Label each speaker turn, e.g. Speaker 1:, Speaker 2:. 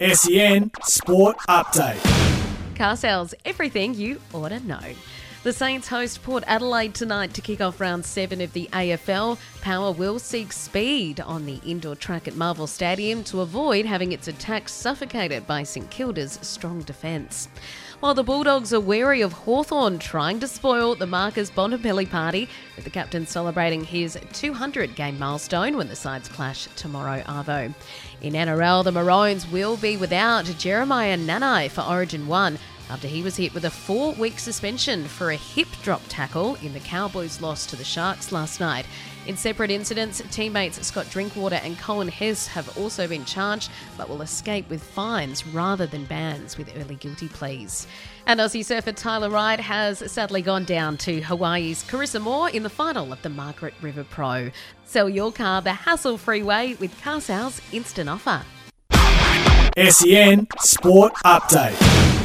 Speaker 1: SEN Sport Update.
Speaker 2: Car sales, everything you ought to know. The Saints host Port Adelaide tonight to kick off round seven of the AFL. Power will seek speed on the indoor track at Marvel Stadium to avoid having its attacks suffocated by St Kilda's strong defence. While the Bulldogs are wary of Hawthorn trying to spoil the Marcus Bontempelli party, with the captain celebrating his 200 game milestone when the sides clash tomorrow, Arvo. In NRL, the Maroons will be without Jeremiah Nanai for Origin 1 after he was hit with a four week suspension for a hip drop tackle in the Cowboys' loss to the Sharks last night. In separate incidents, teammates Scott Drinkwater and Coen Hess have also been charged but will escape with fines rather than bans with early guilty pleas. And Aussie surfer Tyler Wright has sadly gone down to Hawaii's Carissa Moore in the final of the Margaret River Pro. Sell your car the hassle free way with Car Sales Instant Offer.
Speaker 1: SEN Sport Update.